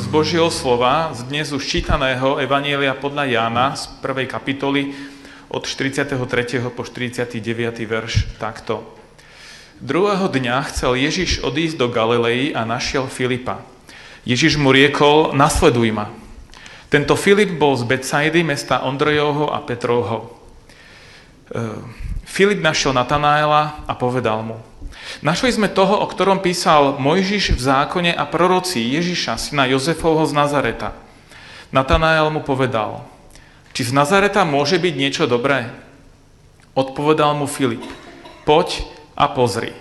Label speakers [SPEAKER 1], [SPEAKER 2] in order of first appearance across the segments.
[SPEAKER 1] z Božieho slova, z dnes už čítaného Evanielia podľa Jána z prvej kapitoly od 43. po 49. verš takto. Druhého dňa chcel Ježiš odísť do Galilei a našiel Filipa. Ježiš mu riekol, nasleduj ma. Tento Filip bol z Betsaidy, mesta Ondrejovho a Petrovho. E, Filip našiel Natanaela a povedal mu, Našli sme toho, o ktorom písal Mojžiš v zákone a proroci Ježiša, syna Jozefovho z Nazareta. Natanael mu povedal, či z Nazareta môže byť niečo dobré? Odpovedal mu Filip, poď a pozri.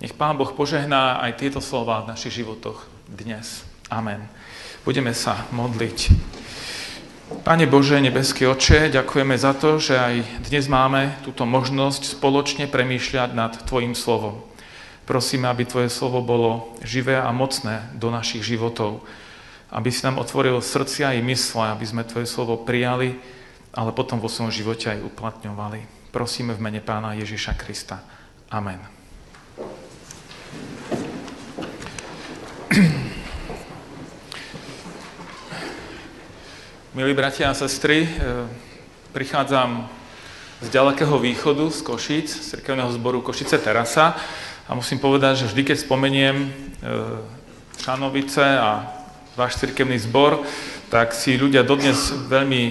[SPEAKER 1] Nech Pán Boh požehná aj tieto slova v našich životoch dnes. Amen. Budeme sa modliť. Pane Bože, nebeský oče, ďakujeme za to, že aj dnes máme túto možnosť spoločne premýšľať nad Tvojim slovom. Prosíme, aby Tvoje slovo bolo živé a mocné do našich životov. Aby si nám otvoril srdcia i mysle, aby sme Tvoje slovo prijali, ale potom vo svojom živote aj uplatňovali. Prosíme v mene Pána Ježiša Krista. Amen. Milí bratia a sestry, e, prichádzam z ďalekého východu, z Košic, z cirkevného zboru Košice Terasa a musím povedať, že vždy, keď spomeniem e, Šanovice a váš cirkevný zbor, tak si ľudia dodnes veľmi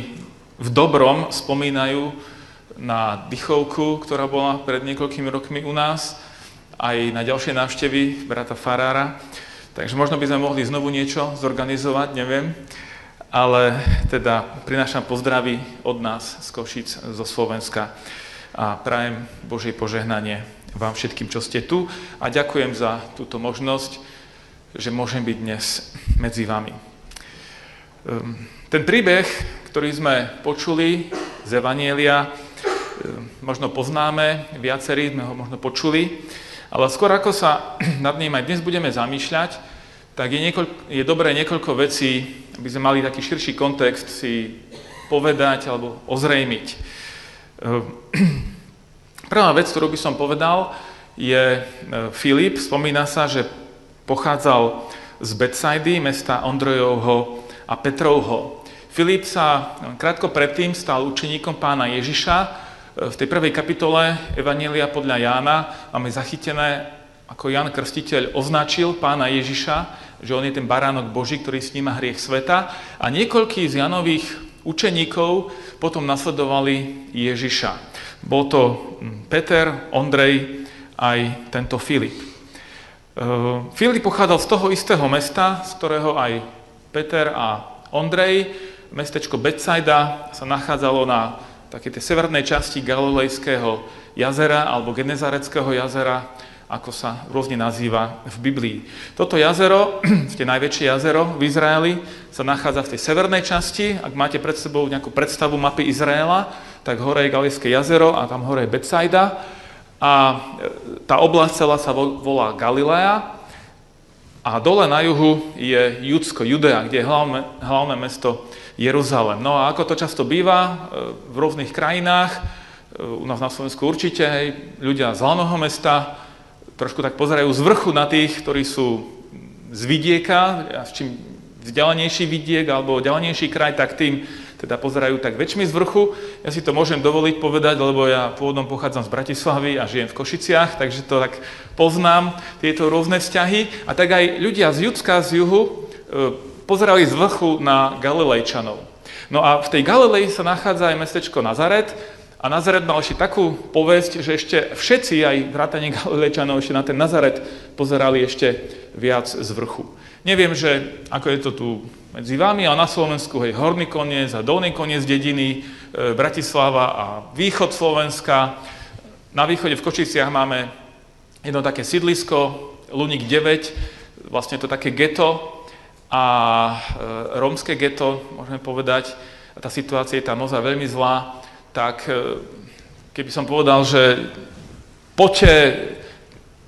[SPEAKER 1] v dobrom spomínajú na dychovku, ktorá bola pred niekoľkými rokmi u nás, aj na ďalšie návštevy brata Farára. Takže možno by sme mohli znovu niečo zorganizovať, neviem ale teda prinášam pozdravy od nás z Košic, zo Slovenska a prajem Božie požehnanie vám všetkým, čo ste tu a ďakujem za túto možnosť, že môžem byť dnes medzi vami. Ehm, ten príbeh, ktorý sme počuli z Evanielia, ehm, možno poznáme, viacerí sme ho možno počuli, ale skôr ako sa nad ním aj dnes budeme zamýšľať, tak je, niekoľko, je dobré niekoľko vecí, aby sme mali taký širší kontext si povedať alebo ozrejmiť. Ehm, prvá vec, ktorú by som povedal, je e, Filip. Spomína sa, že pochádzal z Betsaidy, mesta Ondrojovho a Petrovho. Filip sa krátko predtým stal učeníkom pána Ježiša. E, v tej prvej kapitole Evanielia podľa Jána máme zachytené, ako Jan Krstiteľ označil pána Ježiša že on je ten baránok Boží, ktorý sníma hriech sveta. A niekoľký z Janových učeníkov potom nasledovali Ježiša. Bol to hm, Peter, Ondrej, aj tento Filip. Ehm, Filip pochádzal z toho istého mesta, z ktorého aj Peter a Ondrej. Mestečko Betsaida sa nachádzalo na takej tej severnej časti Galilejského jazera alebo Genezareckého jazera ako sa rôzne nazýva v Biblii. Toto jazero, tie najväčšie jazero v Izraeli, sa nachádza v tej severnej časti. Ak máte pred sebou nejakú predstavu mapy Izraela, tak hore je Galilejské jazero a tam hore je Betsaida. A e, tá oblasť celá sa volá Galilea. A dole na juhu je Judsko, Judea, kde je hlavné, hlavné mesto Jeruzalem. No a ako to často býva e, v rôznych krajinách, e, u nás na Slovensku určite, hej, ľudia z hlavného mesta trošku tak pozerajú z vrchu na tých, ktorí sú z vidieka, a čím vzdialenejší vidiek alebo ďalenejší kraj, tak tým teda pozerajú tak väčšmi z vrchu. Ja si to môžem dovoliť povedať, lebo ja pôvodom pochádzam z Bratislavy a žijem v Košiciach, takže to tak poznám, tieto rôzne vzťahy. A tak aj ľudia z Judska, z juhu, e, pozerali z vrchu na Galilejčanov. No a v tej Galilei sa nachádza aj mestečko Nazaret, a Nazaret mal ešte takú povesť, že ešte všetci, aj vrátane Galilečanov, ešte na ten Nazaret pozerali ešte viac z vrchu. Neviem, že ako je to tu medzi vami, ale na Slovensku je horný koniec a dolný koniec dediny, e, Bratislava a východ Slovenska. Na východe v Kočiciach máme jedno také sídlisko, Lunik 9, vlastne to také geto. a e, rómske geto, môžeme povedať, a tá situácia je tam naozaj veľmi zlá, tak e, keby som povedal, že poďte,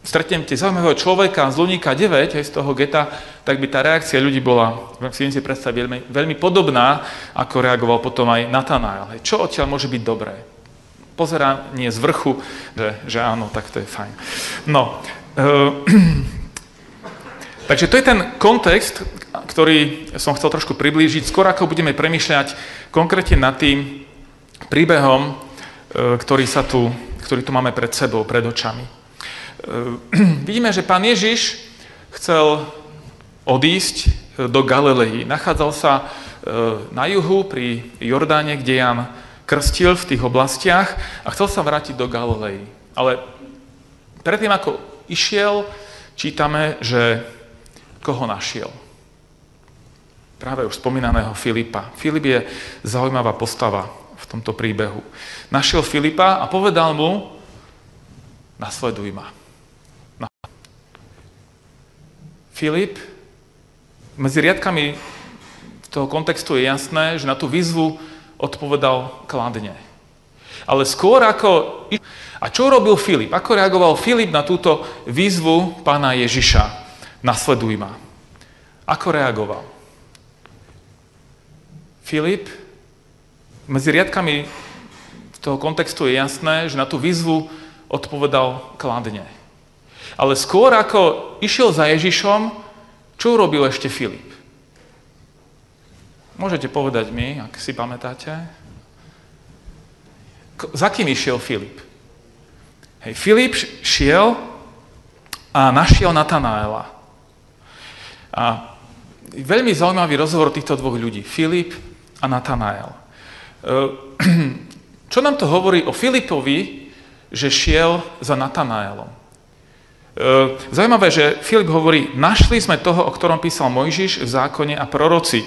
[SPEAKER 1] stretnete zaujímavého človeka z Luníka 9, aj z toho geta, tak by tá reakcia ľudí bola, si si predstaviť, veľmi, veľmi podobná, ako reagoval potom aj Natanael. Čo odtiaľ môže byť dobré? Pozerá nie z vrchu, že, že áno, tak to je fajn. No, e, takže to je ten kontext, ktorý som chcel trošku priblížiť, skôr ako budeme premýšľať konkrétne nad tým príbehom, e, ktorý, sa tu, ktorý tu máme pred sebou, pred očami. Vidíme, že pán Ježiš chcel odísť e, do Galilei. Nachádzal sa e, na juhu pri Jordáne, kde Jan krstil v tých oblastiach a chcel sa vrátiť do Galilei. Ale predtým, ako išiel, čítame, že koho našiel. Práve už spomínaného Filipa. Filip je zaujímavá postava tomto príbehu. Našiel Filipa a povedal mu, nasleduj ma. Filip, medzi riadkami toho kontextu je jasné, že na tú výzvu odpovedal kladne. Ale skôr ako... A čo robil Filip? Ako reagoval Filip na túto výzvu pána Ježiša? Nasleduj ma. Ako reagoval? Filip, medzi riadkami toho kontextu je jasné, že na tú výzvu odpovedal kladne. Ale skôr ako išiel za Ježišom, čo urobil ešte Filip? Môžete povedať mi, ak si pamätáte? Za kým išiel Filip? Hej, Filip šiel a našiel Natanaela. A veľmi zaujímavý rozhovor týchto dvoch ľudí, Filip a Natanael. E, čo nám to hovorí o Filipovi, že šiel za Natanaelom? Ehm, zaujímavé, že Filip hovorí, našli sme toho, o ktorom písal Mojžiš v zákone a proroci.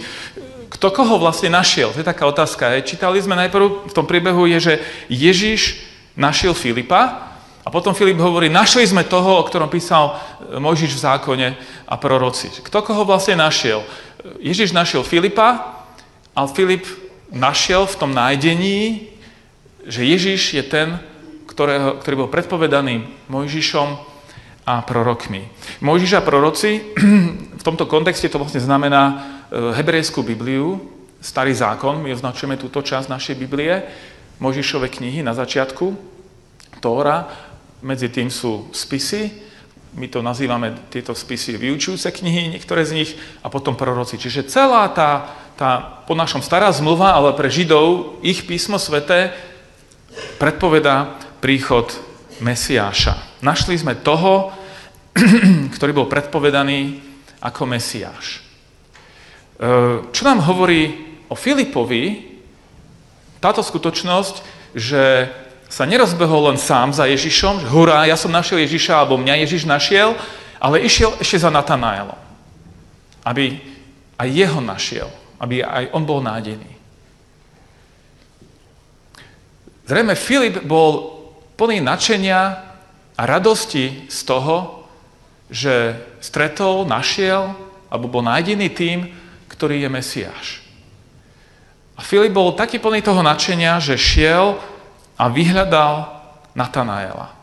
[SPEAKER 1] Kto koho vlastne našiel? To je taká otázka. Čítali sme najprv v tom príbehu, je, že Ježiš našiel Filipa a potom Filip hovorí, našli sme toho, o ktorom písal e, Mojžiš v zákone a proroci. Kto koho vlastne našiel? Ježiš našiel Filipa, ale Filip našiel v tom nájdení, že Ježiš je ten, ktorého, ktorý bol predpovedaný Mojžišom a prorokmi. Mojžiš a proroci, v tomto kontexte to vlastne znamená e, hebrejskú Bibliu, starý zákon, my označujeme túto časť našej Biblie, Mojžišove knihy na začiatku, Tóra, medzi tým sú spisy, my to nazývame tieto spisy vyučujúce knihy, niektoré z nich, a potom proroci. Čiže celá tá, tá po našom stará zmluva, ale pre Židov, ich písmo sveté predpoveda príchod Mesiáša. Našli sme toho, ktorý bol predpovedaný ako Mesiáš. E, čo nám hovorí o Filipovi táto skutočnosť, že sa nerozbehol len sám za Ježišom, že hurá, ja som našiel Ježiša, alebo mňa Ježiš našiel, ale išiel ešte za Natanaelom. Aby aj jeho našiel, aby aj on bol nádený. Zrejme Filip bol plný nadšenia a radosti z toho, že stretol, našiel, alebo bol nájdený tým, ktorý je Mesiáš. A Filip bol taký plný toho nadšenia, že šiel a vyhľadal Natanaela,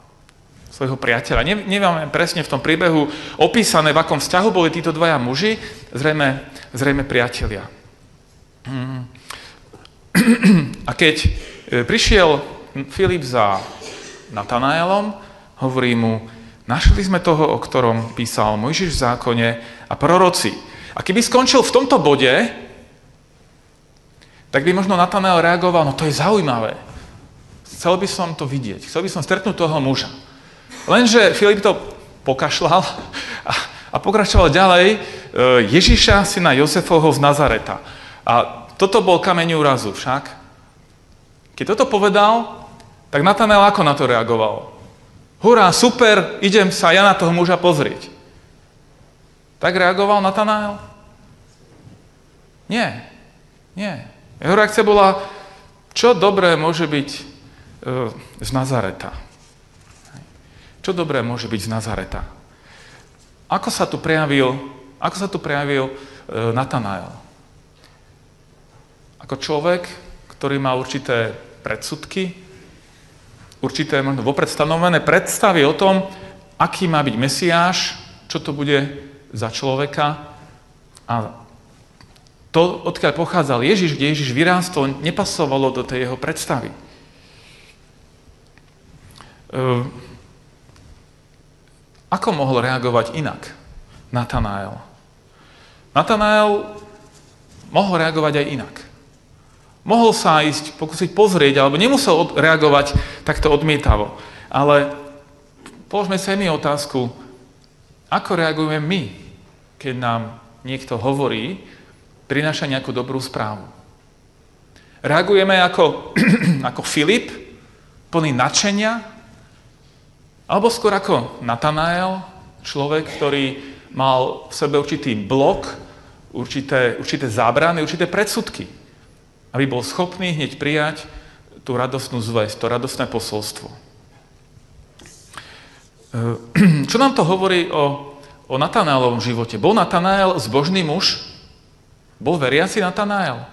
[SPEAKER 1] svojho priateľa. Ne, presne v tom príbehu opísané, v akom vzťahu boli títo dvaja muži, zrejme, zrejme priatelia. A keď e, prišiel Filip za Natanaelom, Hovorí mu, našli sme toho, o ktorom písal Mojžiš v zákone a proroci. A keby skončil v tomto bode, tak by možno Natanael reagoval, no to je zaujímavé. Chcel by som to vidieť, chcel by som stretnúť toho muža. Lenže Filip to pokašľal a, a pokračoval ďalej e, Ježiša, syna Jozefovho z Nazareta. A toto bol kameň úrazu však. Keď toto povedal, tak Natanael ako na to reagoval? Hurá, super, idem sa ja na toho muža pozrieť. Tak reagoval Natanael? Nie, nie. Jeho reakcia bola, čo dobré môže byť e, z Nazareta. Čo dobré môže byť z Nazareta? Ako sa tu prejavil, ako sa tu prejavil Natanael. Ako človek, ktorý má určité predsudky, určité možno vopred stanovené predstavy o tom, aký má byť Mesiáš, čo to bude za človeka. A to, odkiaľ pochádzal Ježiš, kde Ježiš vyrástol, nepasovalo do tej jeho predstavy. Ehm, ako mohol reagovať inak Natanael? Natanael mohol reagovať aj inak. Mohol sa ísť, pokúsiť pozrieť, alebo nemusel reagovať takto odmietavo. Ale položme sa mi otázku, ako reagujeme my, keď nám niekto hovorí, prináša nejakú dobrú správu. Reagujeme ako, ako Filip, plný nadšenia, alebo skôr ako Natanael, človek, ktorý mal v sebe určitý blok, určité, určité zábrany, určité predsudky, aby bol schopný hneď prijať tú radostnú zväzť, to radostné posolstvo. Čo nám to hovorí o, o Natanaelovom živote? Bol Natanael zbožný muž? Bol veriaci Natanael?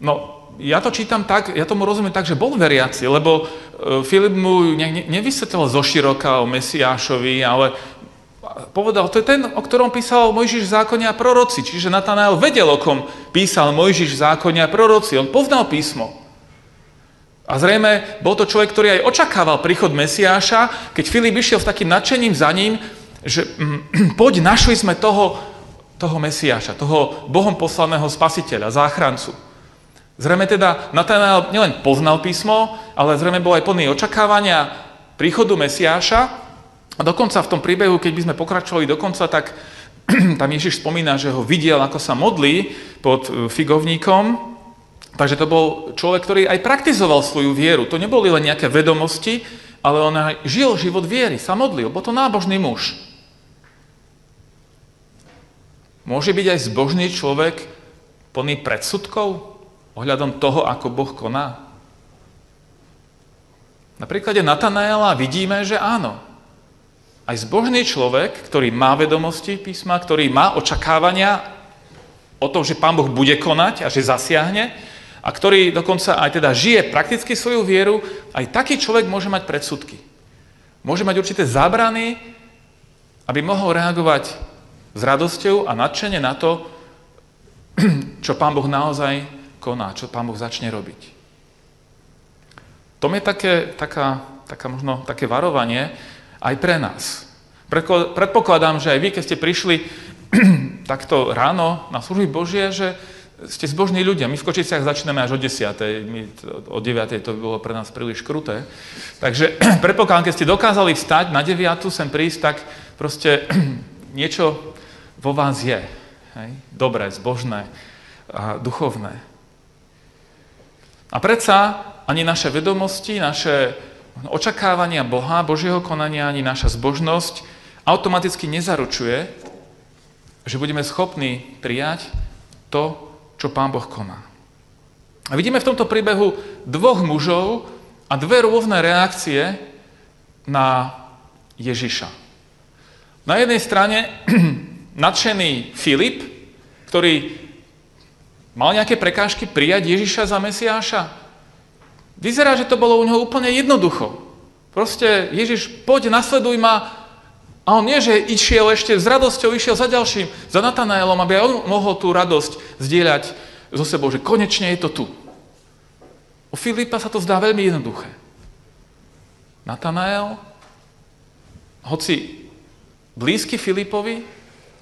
[SPEAKER 1] No, ja to čítam tak, ja tomu rozumiem tak, že bol veriaci, lebo e, Filip mu nevysvetlil zo široka o Mesiášovi, ale povedal, to je ten, o ktorom písal Mojžiš v zákone a proroci. Čiže Natanael vedel, o kom písal Mojžiš v zákone a proroci. On poznal písmo. A zrejme bol to človek, ktorý aj očakával príchod Mesiáša, keď Filip išiel s takým nadšením za ním, že mm, poď, našli sme toho, toho Mesiáša, toho Bohom poslaného spasiteľa, záchrancu. Zrejme teda Natanael nielen poznal písmo, ale zrejme bol aj plný očakávania príchodu Mesiáša. A dokonca v tom príbehu, keď by sme pokračovali dokonca, tak tam Ježiš spomína, že ho videl, ako sa modlí pod e, figovníkom. Takže to bol človek, ktorý aj praktizoval svoju vieru. To neboli len nejaké vedomosti, ale on aj žil život viery, sa modlil. Bol to nábožný muž. Môže byť aj zbožný človek plný predsudkov? ohľadom toho, ako Boh koná? Na príklade Natanaela vidíme, že áno. Aj zbožný človek, ktorý má vedomosti písma, ktorý má očakávania o tom, že Pán Boh bude konať a že zasiahne, a ktorý dokonca aj teda žije prakticky svoju vieru, aj taký človek môže mať predsudky. Môže mať určité zábrany, aby mohol reagovať s radosťou a nadšene na to, čo Pán Boh naozaj koná, čo Pán Boh začne robiť. To je také, taká, taká možno také varovanie aj pre nás. Predpokladám, že aj vy, keď ste prišli takto ráno na služby Božie, že ste zbožní ľudia. My v Kočiciach začneme až o 10. My o 9. to by bolo pre nás príliš kruté. Takže predpokladám, keď ste dokázali vstať na 9. sem prísť, tak proste niečo vo vás je. Hej? Dobré, zbožné a duchovné. A predsa ani naše vedomosti, naše očakávania Boha, Božieho konania, ani naša zbožnosť automaticky nezaručuje, že budeme schopní prijať to, čo Pán Boh koná. A vidíme v tomto príbehu dvoch mužov a dve rôzne reakcie na Ježiša. Na jednej strane nadšený Filip, ktorý Mal nejaké prekážky prijať Ježiša za Mesiáša? Vyzerá, že to bolo u neho úplne jednoducho. Proste, Ježiš, poď, nasleduj ma. A on nie, že išiel ešte s radosťou, išiel za ďalším, za Natanaelom, aby aj on mohol tú radosť zdieľať so sebou, že konečne je to tu. U Filipa sa to zdá veľmi jednoduché. Natanael, hoci blízky Filipovi,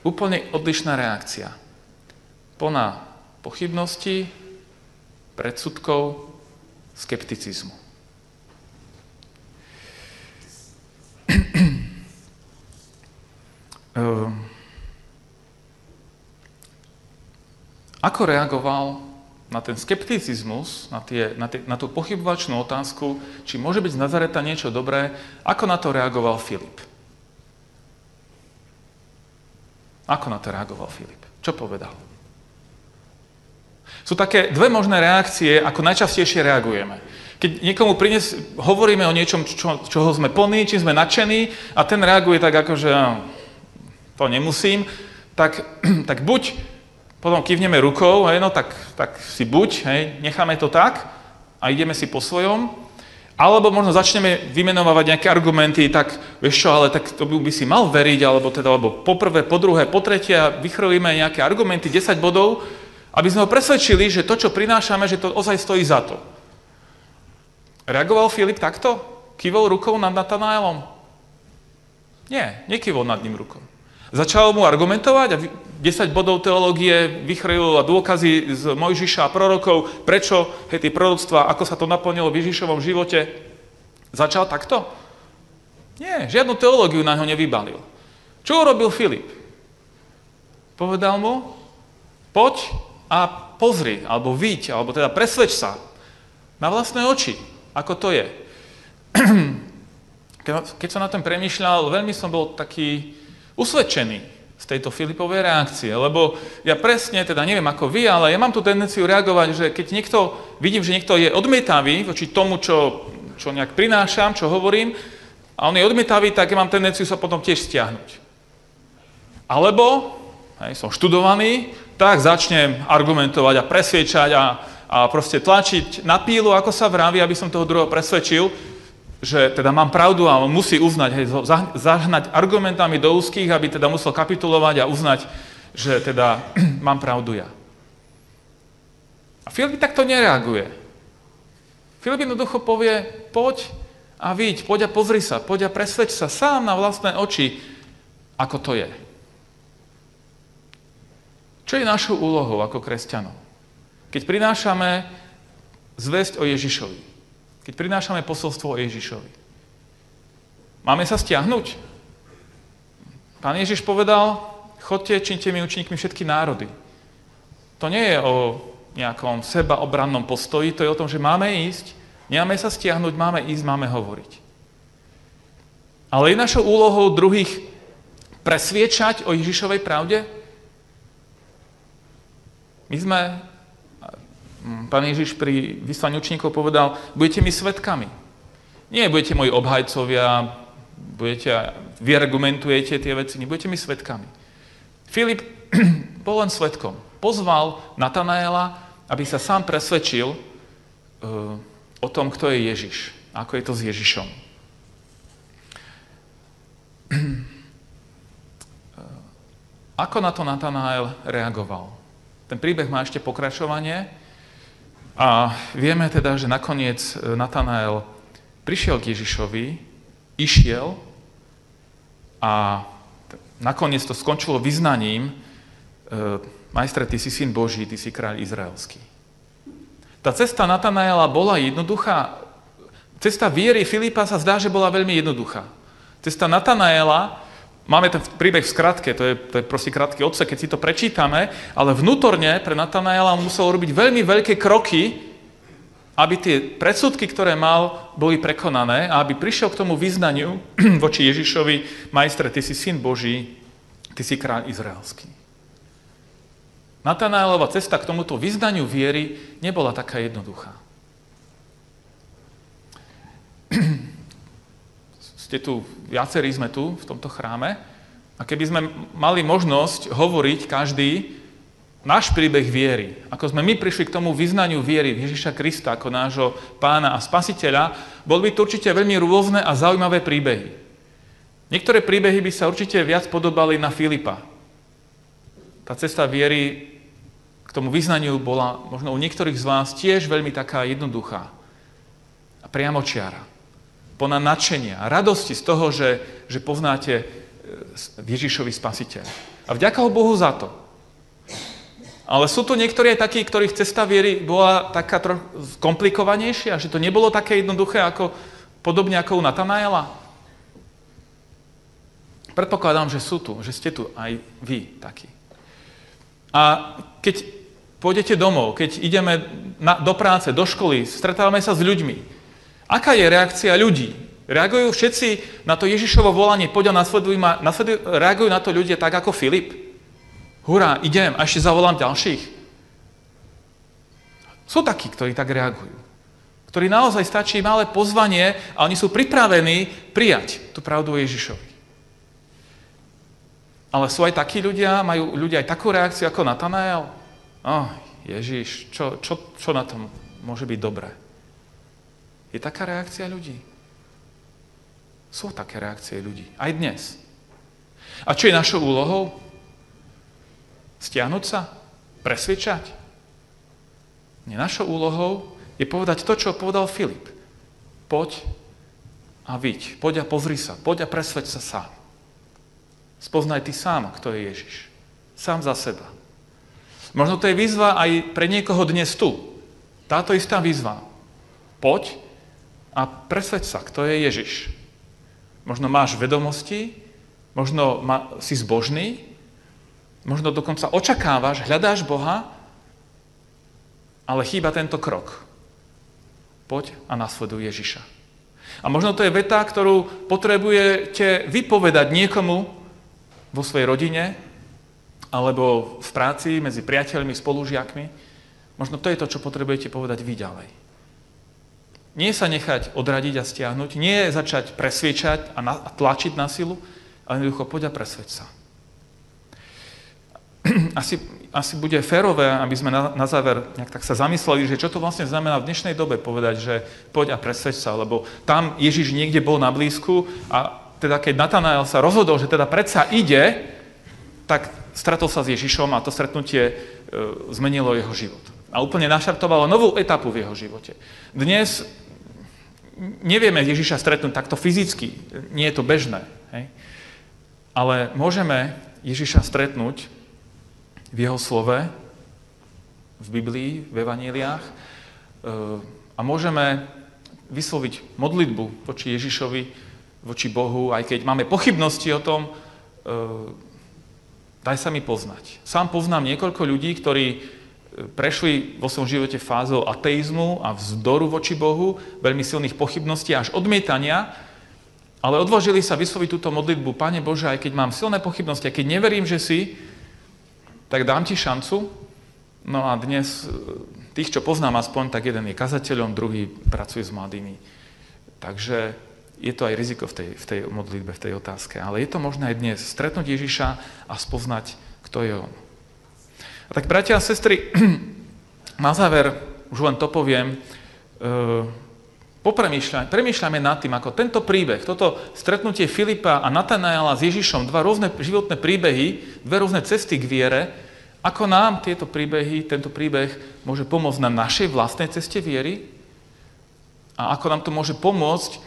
[SPEAKER 1] úplne odlišná reakcia. Plná pochybností, predsudkov, skepticizmu. Ehm, ako reagoval na ten skepticizmus, na, tie, na, tie, na tú pochybovačnú otázku, či môže byť z Nazareta niečo dobré, ako na to reagoval Filip? Ako na to reagoval Filip? Čo povedal? Sú také dve možné reakcie, ako najčastejšie reagujeme. Keď niekomu prines, hovoríme o niečom, čo, čoho sme plní, čím sme nadšení a ten reaguje tak ako, že to nemusím, tak, tak buď potom kývneme rukou, hej, no tak, tak si buď, hej, necháme to tak a ideme si po svojom, alebo možno začneme vymenovať nejaké argumenty, tak vieš čo, ale tak to by si mal veriť, alebo teda, alebo po prvé, po druhé, po tretie a vychrojíme nejaké argumenty, 10 bodov, aby sme ho presvedčili, že to, čo prinášame, že to ozaj stojí za to. Reagoval Filip takto? Kývol rukou nad Natanaelom? Nie, nekývol nad ním rukou. Začal mu argumentovať a 10 bodov teológie vychrojil a dôkazy z Mojžiša a prorokov, prečo hej, tie proroctva, ako sa to naplnilo v Ježišovom živote. Začal takto? Nie, žiadnu teológiu na ňo nevybalil. Čo urobil Filip? Povedal mu, poď a pozri, alebo víť, alebo teda presvedč sa na vlastné oči, ako to je. Keď som na tom premýšľal, veľmi som bol taký usvedčený z tejto Filipovej reakcie, lebo ja presne, teda neviem ako vy, ale ja mám tú tendenciu reagovať, že keď niekto, vidím, že niekto je odmietavý voči tomu, čo, čo nejak prinášam, čo hovorím, a on je odmietavý, tak ja mám tendenciu sa potom tiež stiahnuť. Alebo, hej, som študovaný, tak začnem argumentovať a presviečať a, a proste tlačiť na pílu, ako sa vraví, aby som toho druhého presvedčil, že teda mám pravdu a on musí uznať, hej, zahnať argumentami do úzkých, aby teda musel kapitulovať a uznať, že teda mám pravdu ja. A Filip takto nereaguje. Filip jednoducho povie, poď a vidť, poď a pozri sa, poď a presvedč sa sám na vlastné oči, ako to je. Čo je našou úlohou ako kresťanov? Keď prinášame zväzť o Ježišovi, keď prinášame posolstvo o Ježišovi. Máme sa stiahnuť? Pán Ježiš povedal, chodte, činte mi učníkmi všetky národy. To nie je o nejakom sebaobrannom postoji, to je o tom, že máme ísť, nemáme sa stiahnuť, máme ísť, máme hovoriť. Ale je našou úlohou druhých presviečať o Ježišovej pravde? My sme Mm, pán Ježiš pri vyslaní učníkov povedal, budete mi svetkami. Nie budete moji obhajcovia, budete, vy argumentujete tie veci, nebudete mi svetkami. Filip bol len svetkom. Pozval Natanaela, aby sa sám presvedčil uh, o tom, kto je Ježiš. Ako je to s Ježišom. Ako na to Natanael reagoval? Ten príbeh má ešte pokračovanie, a vieme teda, že nakoniec e, Natanael prišiel k Ježišovi, išiel a nakoniec to skončilo vyznaním e, majstre, ty si syn Boží, ty si kráľ izraelský. Tá cesta Natanaela bola jednoduchá. Cesta viery Filipa sa zdá, že bola veľmi jednoduchá. Cesta Natanaela, máme ten príbeh v skratke, to je, to je proste krátky odsek, keď si to prečítame, ale vnútorne pre Natanaela musel robiť veľmi veľké kroky, aby tie predsudky, ktoré mal, boli prekonané a aby prišiel k tomu význaniu voči Ježišovi, majstre, ty si syn Boží, ty si kráľ izraelský. Natanaelova cesta k tomuto vyznaniu viery nebola taká jednoduchá. Ste tu, viacerí sme tu, v tomto chráme, a keby sme mali možnosť hovoriť každý náš príbeh viery, ako sme my prišli k tomu vyznaniu viery Ježiša Krista ako nášho pána a spasiteľa, boli by to určite veľmi rôzne a zaujímavé príbehy. Niektoré príbehy by sa určite viac podobali na Filipa. Tá cesta viery k tomu vyznaniu bola možno u niektorých z vás tiež veľmi taká jednoduchá a priamočiara. Plná nadšenia a radosti z toho, že, že poznáte e, Ježišovi spasiteľ. A vďaka Bohu za to. Ale sú tu niektorí aj takí, ktorých cesta viery bola taká trochu komplikovanejšia, že to nebolo také jednoduché, ako, podobne ako u Natanaela. Predpokladám, že sú tu, že ste tu aj vy takí. A keď pôjdete domov, keď ideme na, do práce, do školy, stretávame sa s ľuďmi, aká je reakcia ľudí? Reagujú všetci na to Ježišovo volanie, poď a nasleduj ma, nasleduj, reagujú na to ľudia tak ako Filip? hurá, idem a ešte zavolám ďalších. Sú takí, ktorí tak reagujú. Ktorí naozaj stačí malé pozvanie a oni sú pripravení prijať tú pravdu Ježišovi. Ale sú aj takí ľudia, majú ľudia aj takú reakciu ako Natanael. Oh, Ježiš, čo, čo, čo na tom môže byť dobré? Je taká reakcia ľudí. Sú také reakcie ľudí. Aj dnes. A čo je našou úlohou? Stiahnuť sa? Presvedčať? Nie, našou úlohou je povedať to, čo povedal Filip. Poď a viď. Poď a pozri sa. Poď a presvedč sa sám. Spoznaj ty sám, kto je Ježiš. Sám za seba. Možno to je výzva aj pre niekoho dnes tu. Táto istá výzva. Poď a presveď sa, kto je Ježiš. Možno máš vedomosti, možno ma, si zbožný, možno dokonca očakávaš, hľadáš Boha, ale chýba tento krok. Poď a nasleduj Ježiša. A možno to je veta, ktorú potrebujete vypovedať niekomu, vo svojej rodine, alebo v práci medzi priateľmi, spolužiakmi. Možno to je to, čo potrebujete povedať vy ďalej. Nie sa nechať odradiť a stiahnuť, nie začať presviečať a tlačiť na silu, ale jednoducho poď a presvedč sa. Asi, asi bude férové, aby sme na, na záver nejak tak sa zamysleli, že čo to vlastne znamená v dnešnej dobe povedať, že poď a presvedč sa, lebo tam Ježiš niekde bol na blízku a teda keď Natanael sa rozhodol, že teda predsa ide, tak stretol sa s Ježišom a to stretnutie e, zmenilo jeho život. A úplne naštartovalo novú etapu v jeho živote. Dnes nevieme Ježiša stretnúť takto fyzicky, nie je to bežné. Hej? Ale môžeme Ježiša stretnúť v jeho slove, v Biblii, v evaníliách e, a môžeme vysloviť modlitbu voči Ježišovi, voči Bohu, aj keď máme pochybnosti o tom, e, daj sa mi poznať. Sám poznám niekoľko ľudí, ktorí prešli vo svojom živote fázou ateizmu a vzdoru voči Bohu, veľmi silných pochybností až odmietania, ale odvážili sa vysloviť túto modlitbu, Pane Bože, aj keď mám silné pochybnosti, a keď neverím, že si, tak dám ti šancu. No a dnes e, tých, čo poznám aspoň, tak jeden je kazateľom, druhý pracuje s mladými. Takže je to aj riziko v tej, v tej modlitbe, v tej otázke. Ale je to možné aj dnes stretnúť Ježiša a spoznať, kto je On. A tak, bratia a sestry, na záver, už len to poviem, e, premýšľame nad tým, ako tento príbeh, toto stretnutie Filipa a Natanaela s Ježišom, dva rôzne životné príbehy, dve rôzne cesty k viere, ako nám tieto príbehy, tento príbeh môže pomôcť na našej vlastnej ceste viery a ako nám to môže pomôcť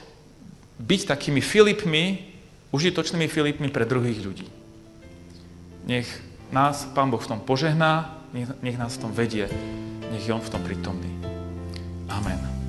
[SPEAKER 1] byť takými Filipmi, užitočnými Filipmi pre druhých ľudí. Nech nás Pán Boh v tom požehná, nech, nás v tom vedie, nech je On v tom prítomný. Amen.